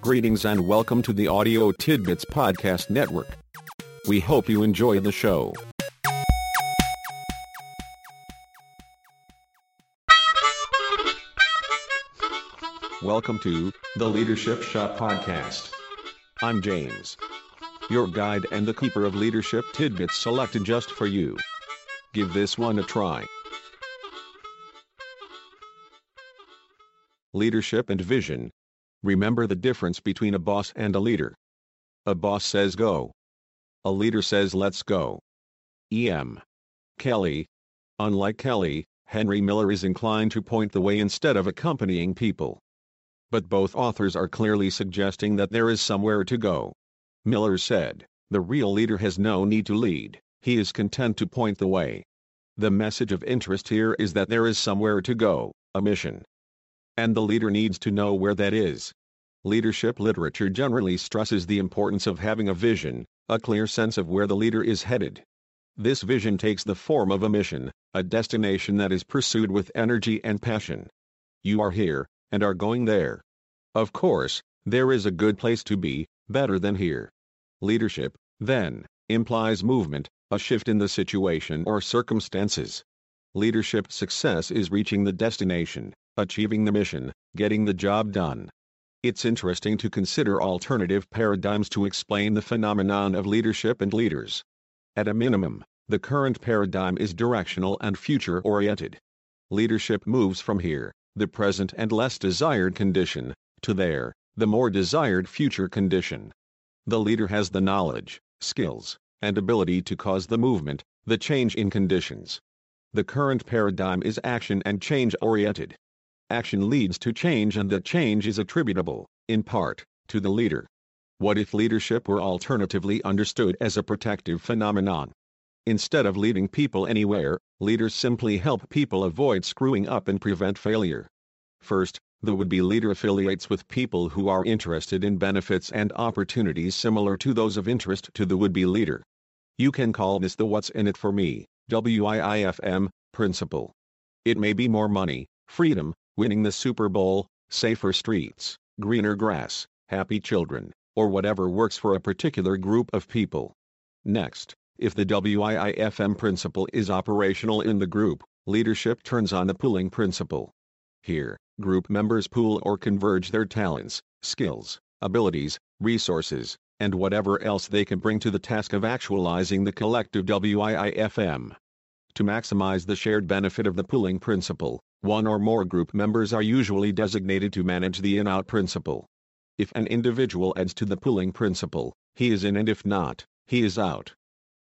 Greetings and welcome to the Audio Tidbits Podcast Network. We hope you enjoy the show. Welcome to the Leadership Shop Podcast. I'm James, your guide and the keeper of leadership tidbits selected just for you. Give this one a try. Leadership and vision. Remember the difference between a boss and a leader. A boss says go. A leader says let's go. E.M. Kelly. Unlike Kelly, Henry Miller is inclined to point the way instead of accompanying people. But both authors are clearly suggesting that there is somewhere to go. Miller said, The real leader has no need to lead, he is content to point the way. The message of interest here is that there is somewhere to go, a mission. And the leader needs to know where that is. Leadership literature generally stresses the importance of having a vision, a clear sense of where the leader is headed. This vision takes the form of a mission, a destination that is pursued with energy and passion. You are here, and are going there. Of course, there is a good place to be, better than here. Leadership, then, implies movement, a shift in the situation or circumstances. Leadership success is reaching the destination, achieving the mission, getting the job done. It's interesting to consider alternative paradigms to explain the phenomenon of leadership and leaders. At a minimum, the current paradigm is directional and future oriented. Leadership moves from here, the present and less desired condition, to there, the more desired future condition. The leader has the knowledge, skills, and ability to cause the movement, the change in conditions. The current paradigm is action and change oriented action leads to change and that change is attributable, in part, to the leader. What if leadership were alternatively understood as a protective phenomenon? Instead of leading people anywhere, leaders simply help people avoid screwing up and prevent failure. First, the would-be leader affiliates with people who are interested in benefits and opportunities similar to those of interest to the would-be leader. You can call this the what's in it for me, WIIFM, principle. It may be more money, freedom, winning the Super Bowl, safer streets, greener grass, happy children, or whatever works for a particular group of people. Next, if the WIIFM principle is operational in the group, leadership turns on the pooling principle. Here, group members pool or converge their talents, skills, abilities, resources, and whatever else they can bring to the task of actualizing the collective WIIFM. To maximize the shared benefit of the pooling principle, one or more group members are usually designated to manage the in-out principle. If an individual adds to the pooling principle, he is in and if not, he is out.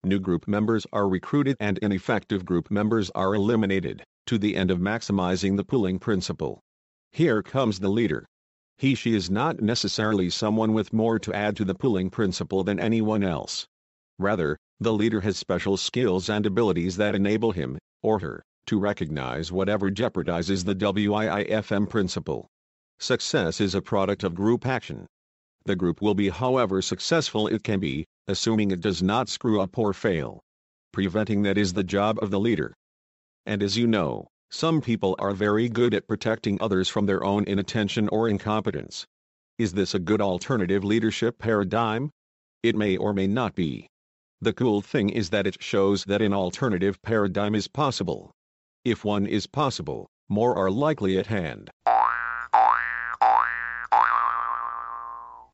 New group members are recruited and ineffective group members are eliminated, to the end of maximizing the pooling principle. Here comes the leader. He she is not necessarily someone with more to add to the pooling principle than anyone else. Rather, the leader has special skills and abilities that enable him, or her, to recognize whatever jeopardizes the WIIFM principle. Success is a product of group action. The group will be however successful it can be, assuming it does not screw up or fail. Preventing that is the job of the leader. And as you know, some people are very good at protecting others from their own inattention or incompetence. Is this a good alternative leadership paradigm? It may or may not be. The cool thing is that it shows that an alternative paradigm is possible. If one is possible, more are likely at hand.